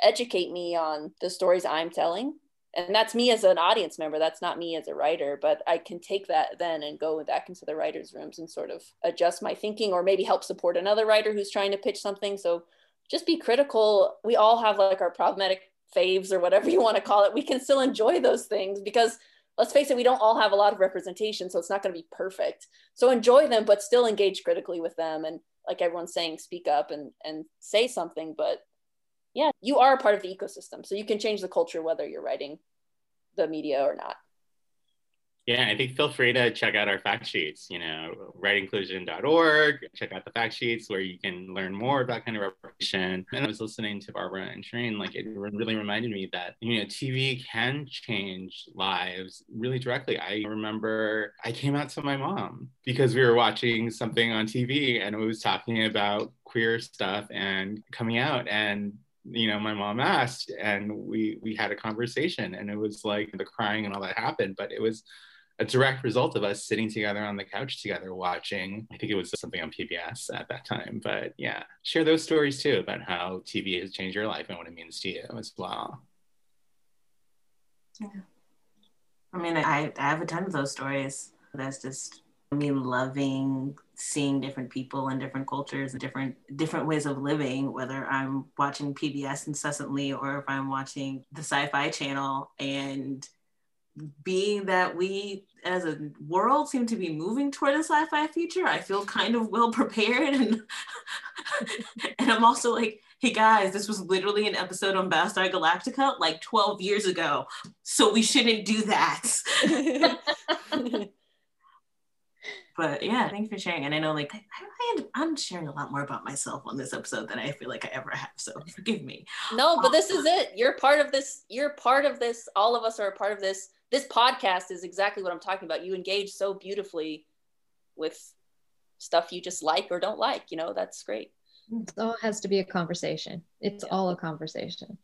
educate me on the stories I'm telling. And that's me as an audience member. That's not me as a writer, but I can take that then and go back into the writers' rooms and sort of adjust my thinking or maybe help support another writer who's trying to pitch something. So just be critical. We all have like our problematic faves or whatever (laughs) you want to call it. We can still enjoy those things because let's face it, we don't all have a lot of representation, so it's not going to be perfect. So enjoy them, but still engage critically with them. And like everyone's saying, speak up and and say something. But yeah, you are a part of the ecosystem, so you can change the culture whether you're writing the media or not. Yeah, I think feel free to check out our fact sheets, you know, writeinclusion.org, check out the fact sheets where you can learn more about kind of representation. And I was listening to Barbara and Shireen, like it really reminded me that, you know, TV can change lives really directly. I remember I came out to my mom because we were watching something on TV and it was talking about queer stuff and coming out and you know my mom asked and we we had a conversation and it was like the crying and all that happened but it was a direct result of us sitting together on the couch together watching i think it was something on pbs at that time but yeah share those stories too about how tv has changed your life and what it means to you as well. Yeah. I mean i, I have a ton of those stories. That's just me loving seeing different people and different cultures and different different ways of living whether i'm watching pbs incessantly or if i'm watching the sci-fi channel and being that we as a world seem to be moving toward a sci-fi future i feel kind of well prepared. (laughs) And and i'm also like hey guys this was literally an episode on Battlestar Galactica like 12 years ago. So we shouldn't do that. (laughs) But yeah thanks for sharing. And i know like I, I, i'm sharing a lot more about myself on this episode than i feel like i ever have so forgive me. No but this is um, it. You're part of this you're part of this. All of us are a part of this this podcast is exactly what I'm talking about. You engage so beautifully with stuff you just like or don't like. You know, that's great. It all has to be a conversation. It's yeah. all a conversation.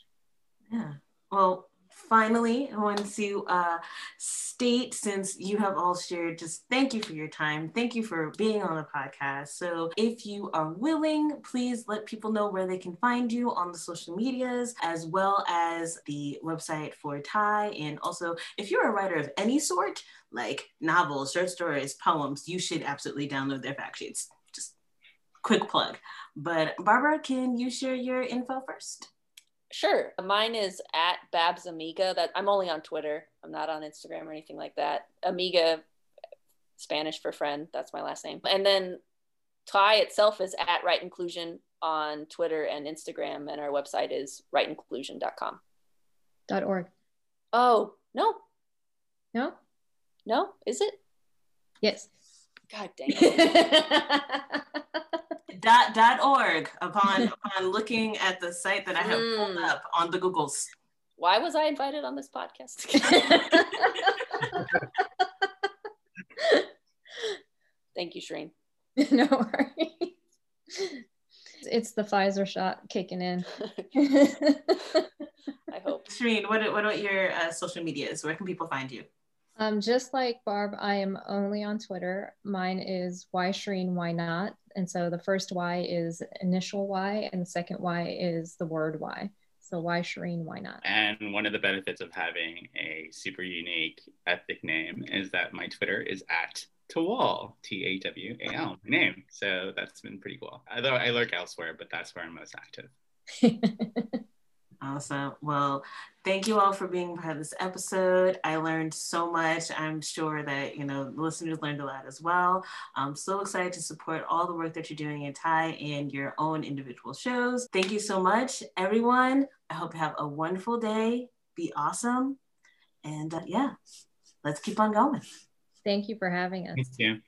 Yeah. Well, finally, I want to uh, state since you have all shared, just thank you for your time. Thank you for being on the podcast. So, if you are willing, please let people know where they can find you on the social medias, as well as the website for TIE. And also, if you're a writer of any sort, like novels, short stories, poems, you should absolutely download their fact sheets. Just quick plug. But Barbara, can you share your info first? Sure. Mine is at Babs Amiga. That I'm only on Twitter. I'm not on Instagram or anything like that. Amiga, Spanish for friend. That's my last name. And then TIE itself is at Write Inclusion on Twitter and Instagram, and our website is writeinclusion.com. Dot org. Oh no. No. No. Is it? Yes. God dang it. (laughs) dot dot org upon upon looking at the site that I have mm. pulled hmm. up on the Googles. Why was I invited on this podcast? (laughs) Thank you, Shireen. (laughs) no worries. It's the Pfizer shot kicking in. (laughs) I hope. Shireen, what, what are your uh, social medias? Where can people find you? Um, just like Barb, I am only on Twitter. Mine is why Shireen, why not? And so the first Y is initial Y, and the second Y is the word Y. So why Shireen? Why not? And one of the benefits of having a super unique ethnic name is that my Twitter is at Tawal, T A W A L, my name. So that's been pretty cool. Although I lurk elsewhere, but that's where I'm most active. (laughs) awesome. Well, thank you all for being part of this episode. I learned so much. I'm sure that, you know, listeners learned a lot as well. I'm so excited to support all the work that you're doing in TIE and your own individual shows. Thank you so much, everyone. I hope you have a wonderful day. Be awesome. And uh, yeah, let's keep on going. Thank you for having us. Thank you.